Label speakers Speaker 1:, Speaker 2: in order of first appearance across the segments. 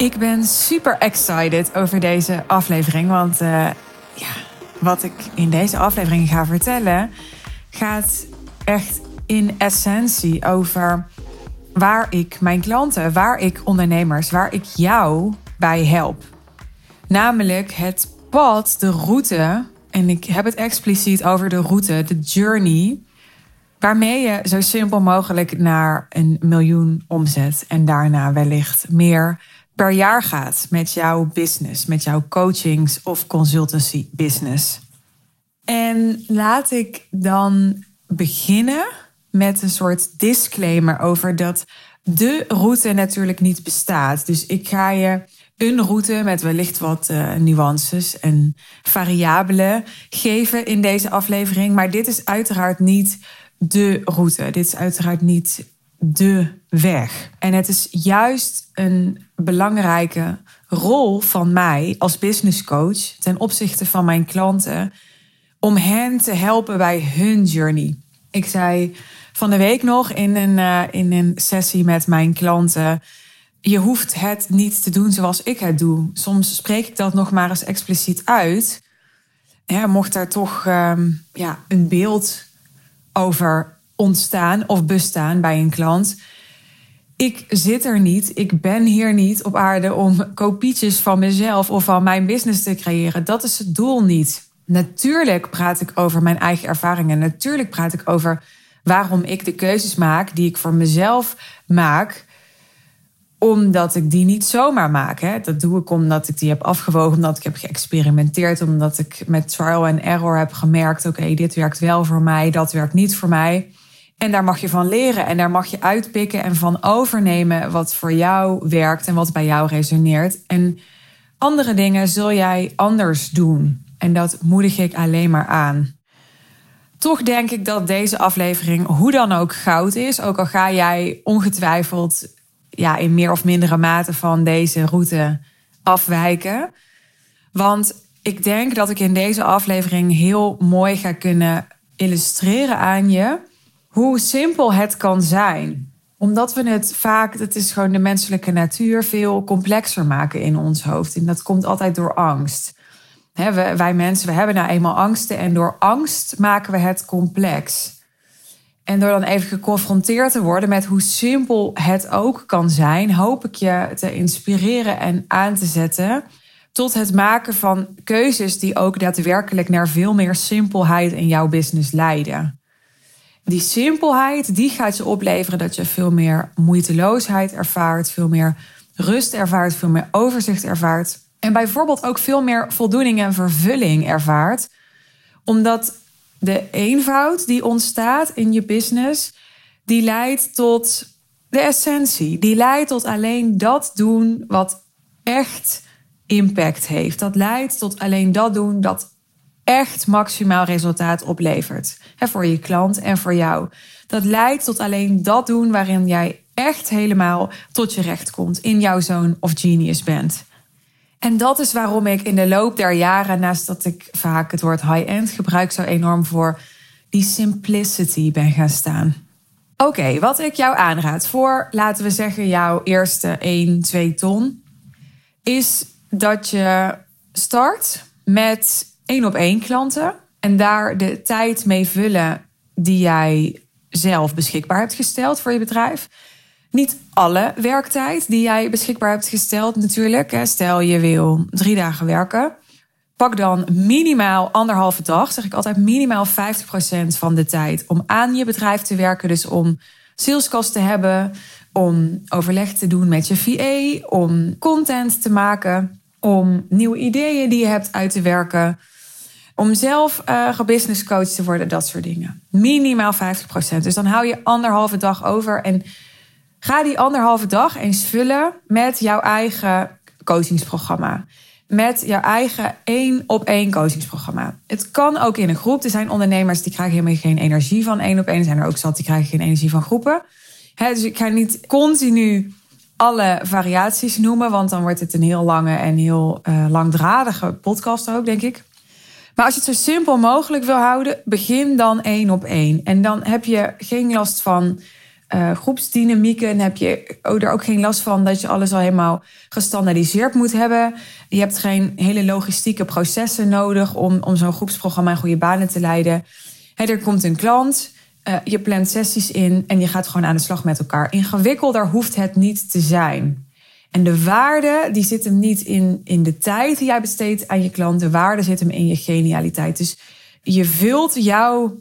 Speaker 1: Ik ben super excited over deze aflevering. Want uh, ja, wat ik in deze aflevering ga vertellen, gaat echt in essentie over waar ik mijn klanten, waar ik ondernemers, waar ik jou bij help. Namelijk het pad, de route. En ik heb het expliciet over de route, de journey. Waarmee je zo simpel mogelijk naar een miljoen omzet en daarna wellicht meer per jaar gaat met jouw business, met jouw coachings of consultancy business. En laat ik dan beginnen met een soort disclaimer over dat de route natuurlijk niet bestaat. Dus ik ga je een route met wellicht wat uh, nuances en variabelen geven in deze aflevering. Maar dit is uiteraard niet de route. Dit is uiteraard niet de weg. En het is juist een belangrijke rol van mij als business coach ten opzichte van mijn klanten om hen te helpen bij hun journey. Ik zei van de week nog in een, uh, in een sessie met mijn klanten. Je hoeft het niet te doen zoals ik het doe. Soms spreek ik dat nog maar eens expliciet uit. Ja, mocht daar toch um, ja, een beeld over ontstaan of bestaan bij een klant. Ik zit er niet, ik ben hier niet op aarde om kopietjes van mezelf of van mijn business te creëren. Dat is het doel niet. Natuurlijk praat ik over mijn eigen ervaringen. Natuurlijk praat ik over waarom ik de keuzes maak die ik voor mezelf maak omdat ik die niet zomaar maak. Hè. Dat doe ik omdat ik die heb afgewogen, omdat ik heb geëxperimenteerd, omdat ik met trial en error heb gemerkt: oké, dit werkt wel voor mij, dat werkt niet voor mij. En daar mag je van leren en daar mag je uitpikken en van overnemen wat voor jou werkt en wat bij jou resoneert. En andere dingen zul jij anders doen. En dat moedig ik alleen maar aan. Toch denk ik dat deze aflevering hoe dan ook goud is. Ook al ga jij ongetwijfeld ja, in meer of mindere mate van deze route afwijken. Want ik denk dat ik in deze aflevering heel mooi ga kunnen illustreren aan je hoe simpel het kan zijn. Omdat we het vaak, het is gewoon de menselijke natuur, veel complexer maken in ons hoofd. En dat komt altijd door angst. wij mensen, we hebben nou eenmaal angsten en door angst maken we het complex. En door dan even geconfronteerd te worden met hoe simpel het ook kan zijn, hoop ik je te inspireren en aan te zetten tot het maken van keuzes die ook daadwerkelijk naar veel meer simpelheid in jouw business leiden. Die simpelheid, die gaat je opleveren dat je veel meer moeiteloosheid ervaart, veel meer rust ervaart, veel meer overzicht ervaart. En bijvoorbeeld ook veel meer voldoening en vervulling ervaart. Omdat de eenvoud die ontstaat in je business, die leidt tot de essentie. Die leidt tot alleen dat doen wat echt impact heeft. Dat leidt tot alleen dat doen dat echt maximaal resultaat oplevert. Hè, voor je klant en voor jou. Dat leidt tot alleen dat doen waarin jij echt helemaal tot je recht komt. In jouw zone of genius bent. En dat is waarom ik in de loop der jaren, naast dat ik vaak het woord high-end gebruik, zo enorm voor die simplicity ben gaan staan. Oké, wat ik jou aanraad voor, laten we zeggen, jouw eerste 1, 2 ton, is dat je start met één op één klanten en daar de tijd mee vullen die jij zelf beschikbaar hebt gesteld voor je bedrijf. Niet alle werktijd die jij beschikbaar hebt gesteld, natuurlijk. Stel je wil drie dagen werken. Pak dan minimaal anderhalve dag, zeg ik altijd minimaal 50% van de tijd om aan je bedrijf te werken. Dus om salescast te hebben, om overleg te doen met je VA, om content te maken, om nieuwe ideeën die je hebt uit te werken, om zelf uh, coach te worden, dat soort dingen. Minimaal 50%. Dus dan hou je anderhalve dag over en Ga die anderhalve dag eens vullen met jouw eigen coachingsprogramma. Met jouw eigen één op één coachingsprogramma. Het kan ook in een groep. Er zijn ondernemers die krijgen helemaal geen energie van één op één. Er zijn er ook zat die krijgen geen energie van groepen. dus ik ga niet continu alle variaties noemen, want dan wordt het een heel lange en heel uh, langdradige podcast ook, denk ik. Maar als je het zo simpel mogelijk wil houden, begin dan één op één. En dan heb je geen last van uh, groepsdynamieken. heb je er ook geen last van dat je alles al helemaal gestandaardiseerd moet hebben. Je hebt geen hele logistieke processen nodig om, om zo'n groepsprogramma in goede banen te leiden. er komt een klant, uh, je plant sessies in en je gaat gewoon aan de slag met elkaar. Ingewikkelder hoeft het niet te zijn. En de waarde die zit hem niet in, in de tijd die jij besteedt aan je klant. De waarde zit hem in je genialiteit. Dus je vult jouw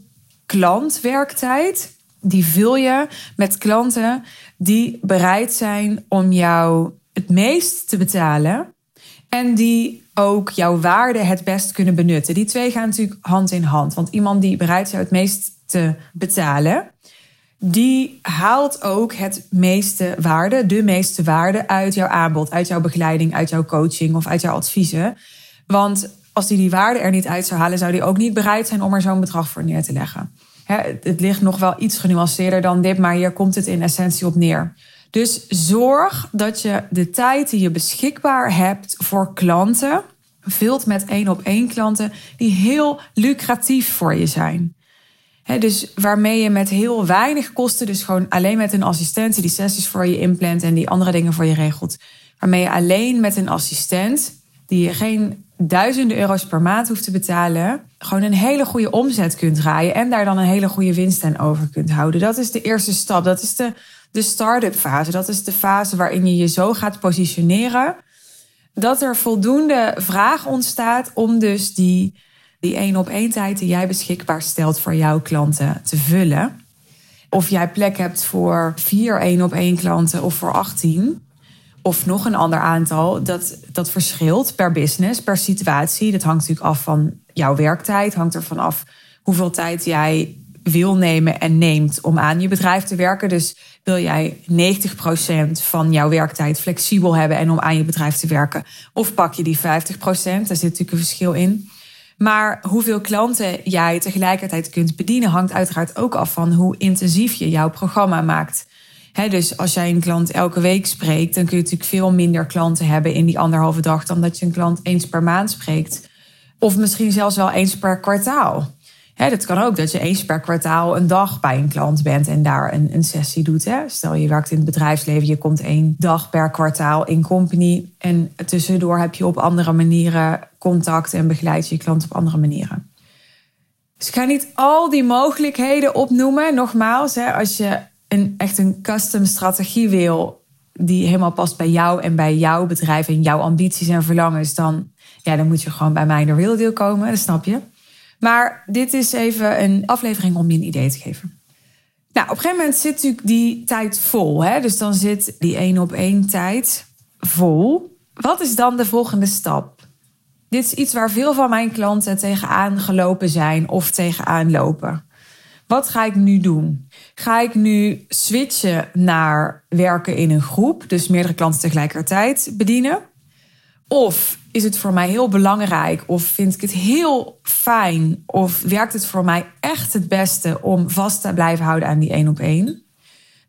Speaker 1: klantwerktijd, die vul je met klanten die bereid zijn om jou het meest te betalen. En die ook jouw waarde het best kunnen benutten. Die twee gaan natuurlijk hand in hand. Want iemand die bereid is jou het meest te betalen, die haalt ook het meeste waarde, de meeste waarde uit jouw aanbod, uit jouw begeleiding, uit jouw coaching of uit jouw adviezen. Want als die die waarde er niet uit zou halen, zou die ook niet bereid zijn om er zo'n bedrag voor neer te leggen. het ligt nog wel iets genuanceerder dan dit, maar hier komt het in essentie op neer. Dus zorg dat je de tijd die je beschikbaar hebt voor klanten vult met één op één klanten die heel lucratief voor je zijn dus waarmee je met heel weinig kosten, dus gewoon alleen met een assistent die sessies voor je inplant en die andere dingen voor je regelt. Waarmee je alleen met een assistent, die je geen duizenden euro's per maand hoeft te betalen, gewoon een hele goede omzet kunt draaien en daar dan een hele goede winst aan over kunt houden. Dat is de eerste stap. Dat is de, de start-up fase. Dat is de fase waarin je je zo gaat positioneren dat er voldoende vraag ontstaat om dus die die één op één tijd die jij beschikbaar stelt voor jouw klanten te vullen. Of jij plek hebt voor vier één op één klanten of voor 18. Of nog een ander aantal. Dat, dat verschilt per business, per situatie. Dat hangt natuurlijk af van jouw werktijd. Hangt ervan af hoeveel tijd jij wil nemen en neemt om aan je bedrijf te werken. Dus wil jij 90% van jouw werktijd flexibel hebben en om aan je bedrijf te werken? Of pak je die 50%? Daar zit natuurlijk een verschil in. Maar hoeveel klanten jij tegelijkertijd kunt bedienen, hangt uiteraard ook af van hoe intensief je jouw programma maakt. dus als jij een klant elke week spreekt, dan kun je natuurlijk veel minder klanten hebben in die anderhalve dag dan dat je een klant eens per maand spreekt. Of misschien zelfs wel eens per kwartaal. Dat kan ook dat je eens per kwartaal een dag bij een klant bent en daar een, een sessie doet. Hè. Stel je werkt in het bedrijfsleven, je komt één dag per kwartaal in company. En tussendoor heb je op andere manieren contact en begeleid je je klant op andere manieren. Dus ik ga niet al die mogelijkheden opnoemen. Nogmaals, hè, als je een, echt een custom strategie wil die helemaal past bij jou en bij jouw bedrijf en jouw ambities en verlangens, dan, ja, dan moet je gewoon bij mij naar Real komen. Dat snap je. Maar dit is even een aflevering om je een idee te geven. Nou, op een gegeven moment zit natuurlijk die tijd vol. Hè? Dus dan zit die één op één tijd vol. Wat is dan de volgende stap? Dit is iets waar veel van mijn klanten tegenaan gelopen zijn of tegenaan lopen. Wat ga ik nu doen? Ga ik nu switchen naar werken in een groep, dus meerdere klanten tegelijkertijd bedienen? Of is het voor mij heel belangrijk? Of vind ik het heel fijn? Of werkt het voor mij echt het beste om vast te blijven houden aan die één op één?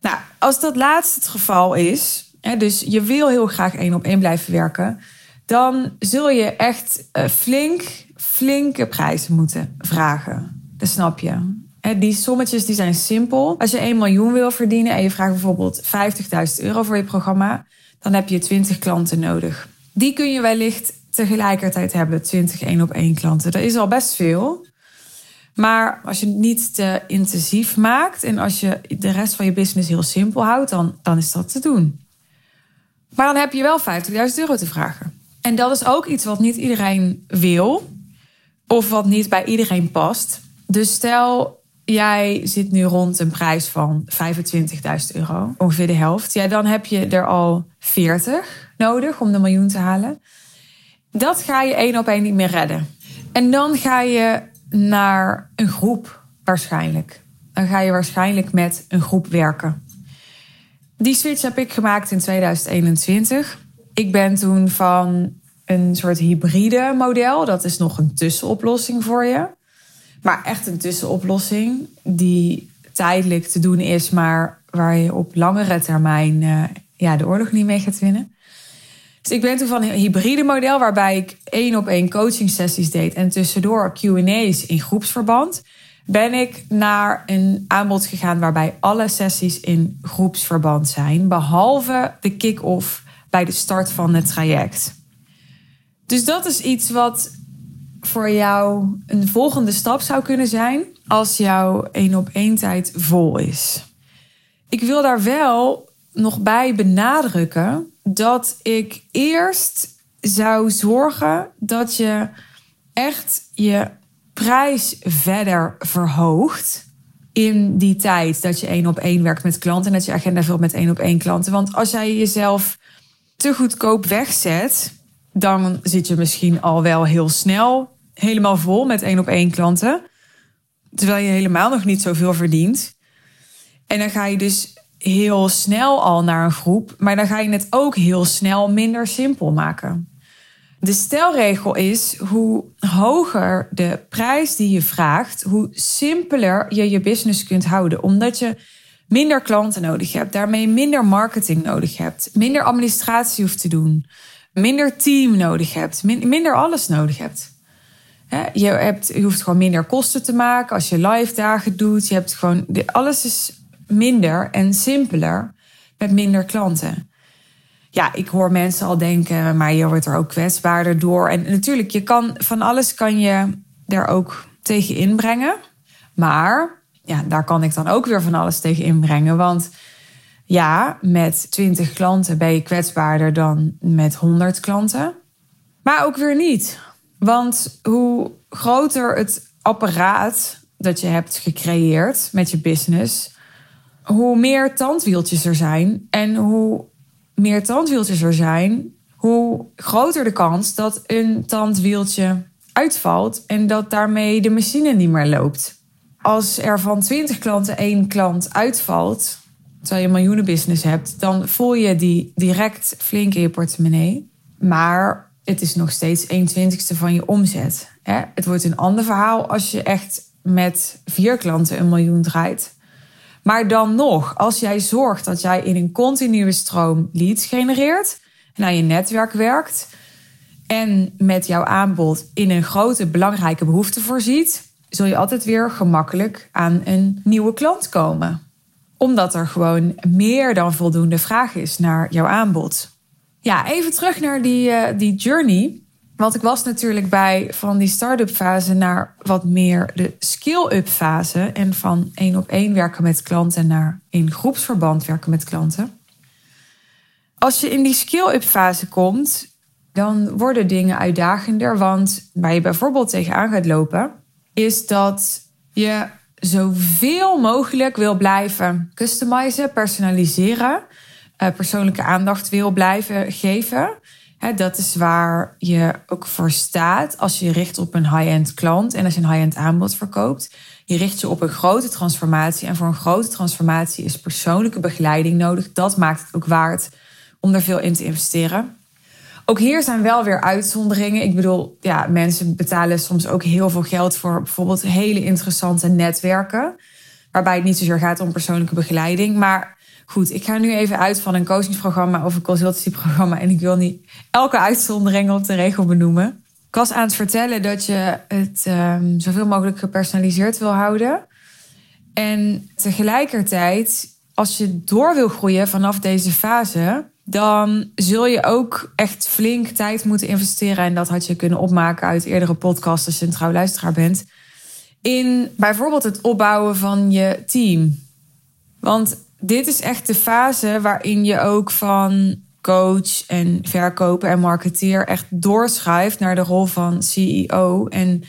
Speaker 1: Nou, als dat laatste het geval is, hè, dus je wil heel graag één op één blijven werken, dan zul je echt uh, flink, flinke prijzen moeten vragen. Dat snap je. Die sommetjes die zijn simpel. Als je 1 miljoen wil verdienen en je vraagt bijvoorbeeld 50.000 euro voor je programma, dan heb je 20 klanten nodig die kun je wellicht tegelijkertijd hebben, 20 één op één klanten. Dat is al best veel. Maar als je het niet te intensief maakt en als je de rest van je business heel simpel houdt, dan, dan is dat te doen. Maar dan heb je wel 50.000 euro te vragen. En dat is ook iets wat niet iedereen wil, of wat niet bij iedereen past. Dus stel, jij zit nu rond een prijs van 25.000 euro, ongeveer de helft. Ja, dan heb je er al 40 nodig om de miljoen te halen. Dat ga je één op één niet meer redden. En dan ga je naar een groep waarschijnlijk. Dan ga je waarschijnlijk met een groep werken. Die switch heb ik gemaakt in 2021. Ik ben toen van een soort hybride model. Dat is nog een tussenoplossing voor je. Maar echt een tussenoplossing die tijdelijk te doen is, maar waar je op langere termijn uh, ja, de oorlog niet mee gaat winnen. Dus ik ben toen van een hybride model waarbij ik één op één coaching sessies deed en tussendoor Q&A's in groepsverband. ben ik naar een aanbod gegaan waarbij alle sessies in groepsverband zijn, behalve de kick-off bij de start van het traject. Dus dat is iets wat voor jou een volgende stap zou kunnen zijn als jouw één op één tijd vol is. Ik wil daar wel nog bij benadrukken dat ik eerst zou zorgen dat je echt je prijs verder verhoogt in die tijd dat je één op één werkt met klanten en dat je agenda vult met één op één klanten. Want als jij jezelf te goedkoop wegzet, dan zit je misschien al wel heel snel helemaal vol met één op één klanten. Terwijl je helemaal nog niet zoveel verdient. En dan ga je dus heel snel al naar een groep, maar dan ga je het ook heel snel minder simpel maken. De stelregel is hoe hoger de prijs die je vraagt, hoe simpeler je je business kunt houden. Omdat je minder klanten nodig hebt, daarmee minder marketing nodig hebt, minder administratie hoeft te doen, minder team nodig hebt, minder alles nodig hebt. Je, hebt, je hoeft gewoon minder kosten te maken als je live dagen doet. Je hebt gewoon, alles is minder en simpeler met minder klanten. Ja, ik hoor mensen al denken, maar je wordt er ook kwetsbaarder door. En natuurlijk, je kan van alles kan je er ook tegen inbrengen. Maar ja, daar kan ik dan ook weer van alles tegen inbrengen. Want ja, met 20 klanten ben je kwetsbaarder dan met 100 klanten. Maar ook weer niet. Want hoe groter het apparaat dat je hebt gecreëerd met je business, hoe meer tandwieltjes er zijn. En hoe meer tandwieltjes er zijn, hoe groter de kans dat een tandwieltje uitvalt en dat daarmee de machine niet meer loopt. Als er van 20 klanten één klant uitvalt, terwijl je een miljoenenbusiness hebt, dan voel je die direct flink in je portemonnee. Maar het is nog steeds 1 twintigste van je omzet. Het wordt een ander verhaal als je echt met vier klanten een miljoen draait. Maar dan nog, als jij zorgt dat jij in een continue stroom leads genereert, naar je netwerk werkt en met jouw aanbod in een grote belangrijke behoefte voorziet, zul je altijd weer gemakkelijk aan een nieuwe klant komen. Omdat er gewoon meer dan voldoende vraag is naar jouw aanbod. Ja, even terug naar die, uh, die journey. Want ik was natuurlijk bij van die start-up fase naar wat meer de skill-up fase. En van één op één werken met klanten naar in groepsverband werken met klanten. Als je in die skill-up fase komt, dan worden dingen uitdagender. Want waar je bijvoorbeeld tegenaan gaat lopen, is dat je zoveel mogelijk wil blijven customizen, personaliseren, eh, persoonlijke aandacht wil blijven geven dat is waar je ook voor staat als je richt op een high-end klant en als je een high-end aanbod verkoopt. Je richt je op een grote transformatie en voor een grote transformatie is persoonlijke begeleiding nodig. Dat maakt het ook waard om er veel in te investeren. Ook hier zijn wel weer uitzonderingen. Ik bedoel, ja, mensen betalen soms ook heel veel geld voor bijvoorbeeld hele interessante netwerken. Waarbij het niet zozeer gaat om persoonlijke begeleiding. Maar Goed, ik ga nu even uit van een coachingsprogramma of een consultancyprogramma. En ik wil niet elke uitzondering op de regel benoemen. Ik was aan het vertellen dat je het um, zoveel mogelijk gepersonaliseerd wil houden. En tegelijkertijd, als je door wil groeien vanaf deze fase, dan zul je ook echt flink tijd moeten investeren. En dat had je kunnen opmaken uit eerdere podcasts als je een trouw luisteraar bent. In bijvoorbeeld het opbouwen van je team. Want dit is echt de fase waarin je ook van coach en verkoper en marketeer echt doorschuift naar de rol van CEO en,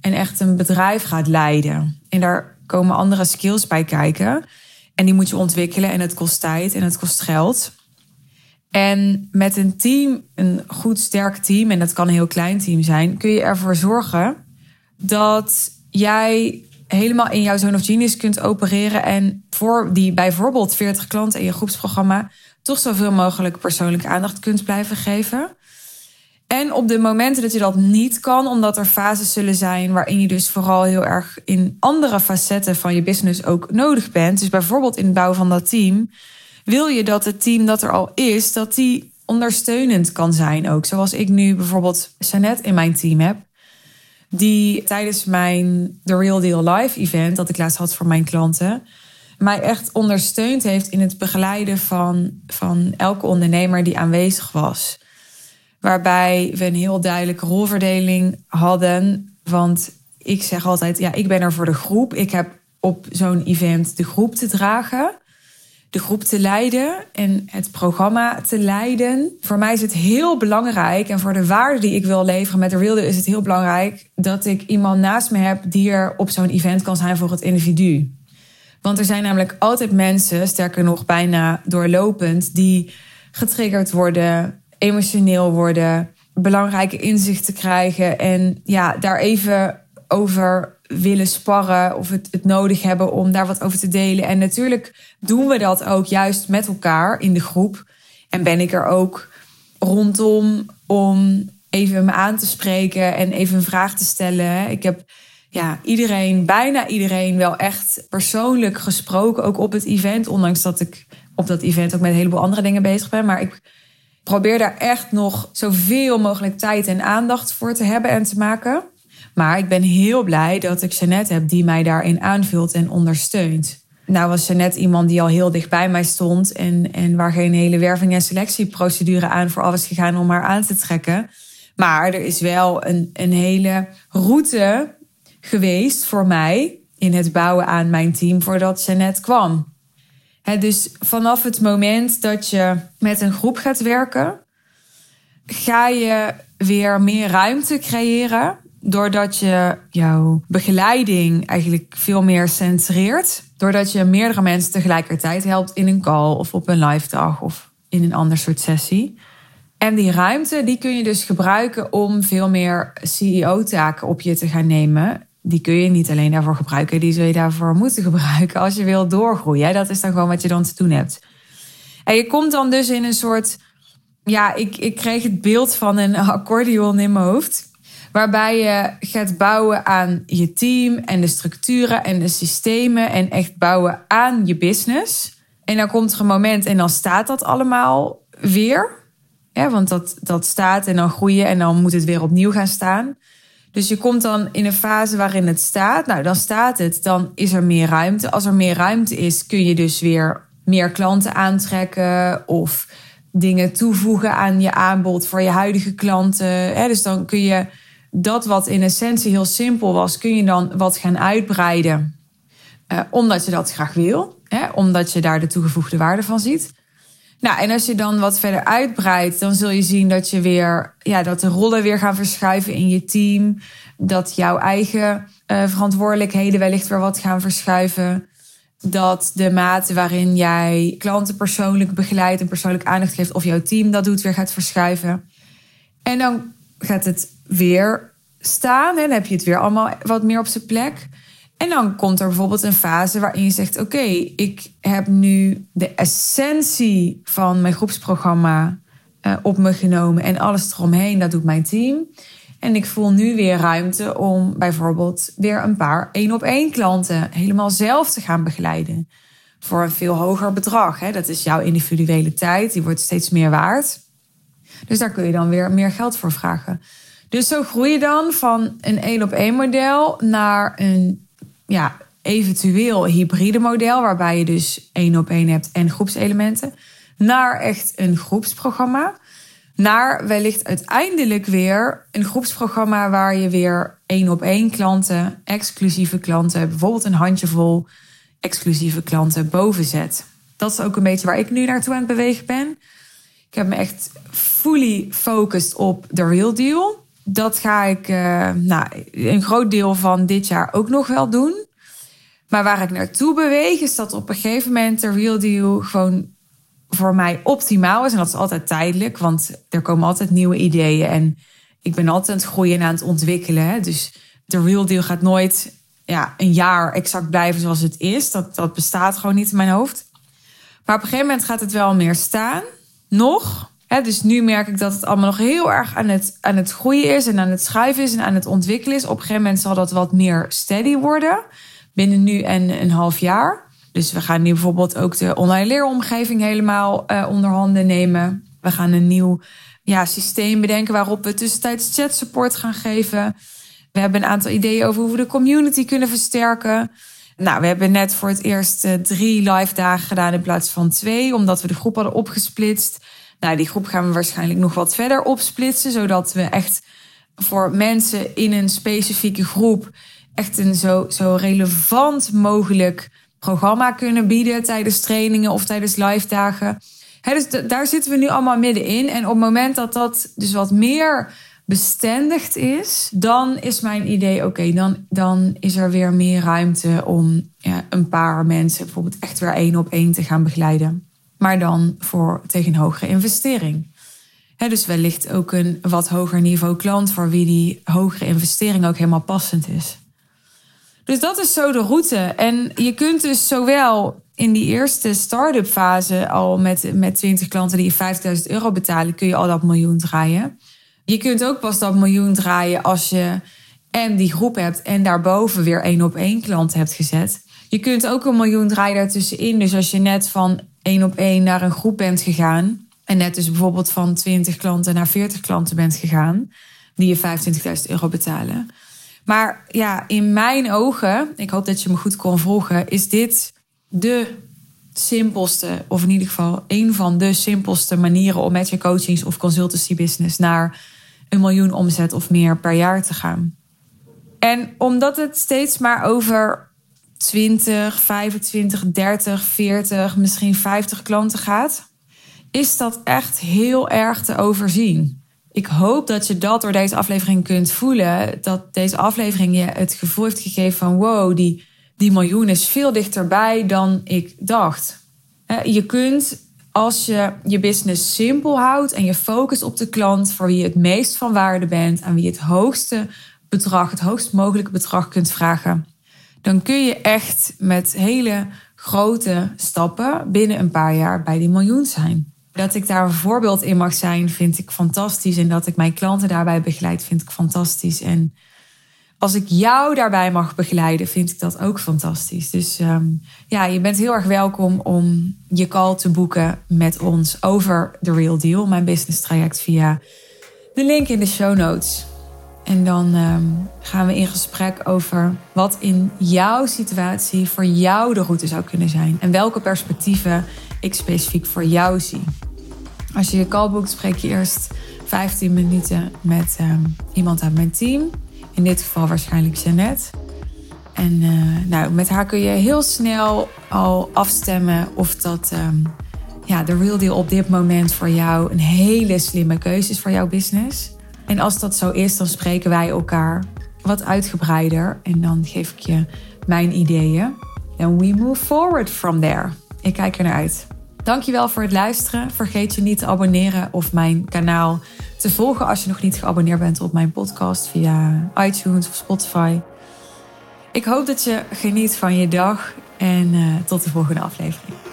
Speaker 1: en echt een bedrijf gaat leiden. En daar komen andere skills bij kijken. En die moet je ontwikkelen en het kost tijd en het kost geld. En met een team, een goed sterk team, en dat kan een heel klein team zijn, kun je ervoor zorgen dat jij helemaal in jouw zone of genius kunt opereren. En voor die bijvoorbeeld 40 klanten in je groepsprogramma toch zoveel mogelijk persoonlijke aandacht kunt blijven geven. En op de momenten dat je dat niet kan, omdat er fases zullen zijn waarin je dus vooral heel erg in andere facetten van je business ook nodig bent. Dus bijvoorbeeld in het bouwen van dat team, wil je dat het team dat er al is, dat die ondersteunend kan zijn ook. Zoals ik nu bijvoorbeeld Jeannette in mijn team heb Die tijdens mijn The Real Deal Live event, dat ik laatst had voor mijn klanten, mij echt ondersteund heeft in het begeleiden van, van elke ondernemer die aanwezig was. Waarbij we een heel duidelijke rolverdeling hadden. Want ik zeg altijd, ja, ik ben er voor de groep. Ik heb op zo'n event de groep te dragen de groep te leiden en het programma te leiden. Voor mij is het heel belangrijk en voor de waarde die ik wil leveren met de Wilde is het heel belangrijk dat ik iemand naast me heb die er op zo'n event kan zijn voor het individu. Want er zijn namelijk altijd mensen, sterker nog bijna doorlopend, die getriggerd worden, emotioneel worden, belangrijke inzichten krijgen en ja, daar even over willen sparren of het, het nodig hebben om daar wat over te delen. En natuurlijk doen we dat ook juist met elkaar in de groep. En ben ik er ook rondom om even me aan te spreken en even een vraag te stellen. Ik heb ja, iedereen, bijna iedereen, wel echt persoonlijk gesproken, ook op het event. Ondanks dat ik op dat event ook met een heleboel andere dingen bezig ben. Maar ik probeer daar echt nog zoveel mogelijk tijd en aandacht voor te hebben en te maken. Maar ik ben heel blij dat ik Jeannette heb die mij daarin aanvult en ondersteunt. Nou was Jeannette iemand die al heel dicht bij mij stond en, en waar geen hele werving- en selectieprocedure aan voor alles gegaan om haar aan te trekken. Maar er is wel een, een hele route geweest voor mij in het bouwen aan mijn team voordat Jeannette kwam. dus vanaf het moment dat je met een groep gaat werken, ga je weer meer ruimte creëren doordat je jouw begeleiding eigenlijk veel meer centreert. Doordat je meerdere mensen tegelijkertijd helpt in een call of op een live dag of in een ander soort sessie. En die ruimte die kun je dus gebruiken om veel meer CEO-taken op je te gaan nemen. Die kun je niet alleen daarvoor gebruiken, die zul je daarvoor moeten gebruiken als je wilt doorgroeien. Dat is dan gewoon wat je dan te doen hebt. En je komt dan dus in een soort. Ja, ik, ik kreeg het beeld van een accordeon in mijn hoofd. Waarbij je gaat bouwen aan je team en de structuren en de systemen. En echt bouwen aan je business. En dan komt er een moment en dan staat dat allemaal weer. Ja, want dat, dat staat en dan groeien en dan moet het weer opnieuw gaan staan. Dus je komt dan in een fase waarin het staat. Nou, dan staat het, dan is er meer ruimte. Als er meer ruimte is, kun je dus weer meer klanten aantrekken of dingen toevoegen aan je aanbod voor je huidige klanten. Dus dan kun je dat wat in essentie heel simpel was, kun je dan wat gaan uitbreiden. Uh, omdat je dat graag wil, hè? omdat je daar de toegevoegde waarde van ziet. Nou, en als je dan wat verder uitbreidt, dan zul je zien dat je weer, ja, dat de rollen weer gaan verschuiven in je team. Dat jouw eigen uh, verantwoordelijkheden wellicht weer wat gaan verschuiven. Dat de mate waarin jij klanten persoonlijk begeleidt en persoonlijk aandacht geeft, of jouw team dat doet, weer gaat verschuiven. En dan gaat het weer staan. En heb je het weer allemaal wat meer op zijn plek. En dan komt er bijvoorbeeld een fase waarin je zegt: Oké, ik heb nu de essentie van mijn groepsprogramma uh, op me genomen en alles eromheen, dat doet mijn team. En ik voel nu weer ruimte om bijvoorbeeld weer een paar één op één klanten helemaal zelf te gaan begeleiden. Voor een veel hoger bedrag. Hè? Dat is jouw individuele tijd, die wordt steeds meer waard. Dus daar kun je dan weer meer geld voor vragen. Dus zo groei je dan van een één op één model naar een ja, eventueel hybride model, waarbij je dus één op één hebt en groepselementen, naar echt een groepsprogramma. Naar wellicht uiteindelijk weer een groepsprogramma waar je weer één op één klanten, exclusieve klanten, bijvoorbeeld een handjevol exclusieve klanten boven zet. Dat is ook een beetje waar ik nu naartoe aan het bewegen ben. Ik heb me echt fully focused op de real deal. Dat ga ik uh, nou, een groot deel van dit jaar ook nog wel doen. Maar waar ik naartoe beweeg, is dat op een gegeven moment de real deal gewoon voor mij optimaal is. En dat is altijd tijdelijk, want er komen altijd nieuwe ideeën. En ik ben altijd aan het groeien en aan het ontwikkelen. Dus de real deal gaat nooit ja, een jaar exact blijven zoals het is. Dat, dat bestaat gewoon niet in mijn hoofd. Maar op een gegeven moment gaat het wel meer staan nog. Dus nu merk ik dat het allemaal nog heel erg aan het, aan het groeien is en aan het schuiven is en aan het ontwikkelen is. Op een gegeven moment zal dat wat meer steady worden. Binnen nu en een half jaar. Dus we gaan nu bijvoorbeeld ook de online leeromgeving helemaal uh, onder handen nemen. We gaan een nieuw ja, systeem bedenken waarop we tussentijds chat support gaan geven. We hebben een aantal ideeën over hoe we de community kunnen versterken. Nou, we hebben net voor het eerst eh, drie live dagen gedaan in plaats van twee, omdat we de groep hadden opgesplitst. Nou, die groep gaan we waarschijnlijk nog wat verder opsplitsen, zodat we echt voor mensen in een specifieke groep echt een zo, zo relevant mogelijk programma kunnen bieden tijdens trainingen of tijdens live dagen. dus daar zitten we nu allemaal middenin. En op het moment dat dat dus wat meer bestendigd is, dan is mijn idee: oké, dan, dan is er weer meer ruimte om ja, een paar mensen bijvoorbeeld echt weer één op één te gaan begeleiden. Maar dan voor tegen een hogere investering. dus wellicht ook een wat hoger niveau klant voor wie die hogere investering ook helemaal passend is. Dus dat is zo de route. En je kunt dus zowel in die eerste start-up fase al met, met 20 klanten die je 5000 euro betalen, kun je al dat miljoen draaien. Je kunt ook pas dat miljoen draaien als je en die groep hebt en daarboven weer één op één klant hebt gezet. Je kunt ook een miljoen draaien daartussenin. Dus als je net van één op één naar een groep bent gegaan. En net dus bijvoorbeeld van 20 klanten naar 40 klanten bent gegaan. Die je 25.000 euro betalen. Maar ja, in mijn ogen, ik hoop dat je me goed kon volgen, is dit de simpelste, of in ieder geval een van de simpelste manieren om met je coachings of consultancy business naar een miljoen omzet of meer per jaar te gaan. En omdat het steeds maar over 20, 25, 30, 40, misschien 50 klanten gaat, is dat echt heel erg te overzien. Ik hoop dat je dat door deze aflevering kunt voelen. Dat deze aflevering je het gevoel heeft gegeven van wow, die, die miljoen is veel dichterbij dan ik dacht. Je kunt als je je business simpel houdt en je focust op de klant voor wie je het meest van waarde bent, aan wie je het hoogste bedrag, het hoogst mogelijke bedrag kunt vragen, dan kun je echt met hele grote stappen binnen een paar jaar bij die miljoen zijn. Dat ik daar een voorbeeld in mag zijn, vind ik fantastisch. En dat ik mijn klanten daarbij begeleid, vind ik fantastisch. En als ik jou daarbij mag begeleiden, vind ik dat ook fantastisch. Dus ehm, ja, je bent heel erg welkom om je call te boeken met ons over The Real Deal, mijn business traject, via de link in de show notes. En dan ehm, gaan we in gesprek over wat in jouw situatie voor jou de route zou kunnen zijn. En welke perspectieven ik specifiek voor jou zie. Als je je call boekt, spreek je eerst 15 minuten met ehm, iemand uit mijn team. In dit geval waarschijnlijk Jeannette. En uh, nou, met haar kun je heel snel al afstemmen of dat um, ja, de real deal op dit moment voor jou een hele slimme keuze is voor jouw business. En als dat zo is, dan spreken wij elkaar wat uitgebreider. En dan geef ik je mijn ideeën. En we move forward from there. Ik kijk er naar uit. Dankjewel voor het luisteren. Vergeet je niet te abonneren of mijn kanaal te volgen als je nog niet geabonneerd bent op mijn podcast via iTunes of Spotify. Ik hoop dat je geniet van je dag en uh, tot de volgende aflevering.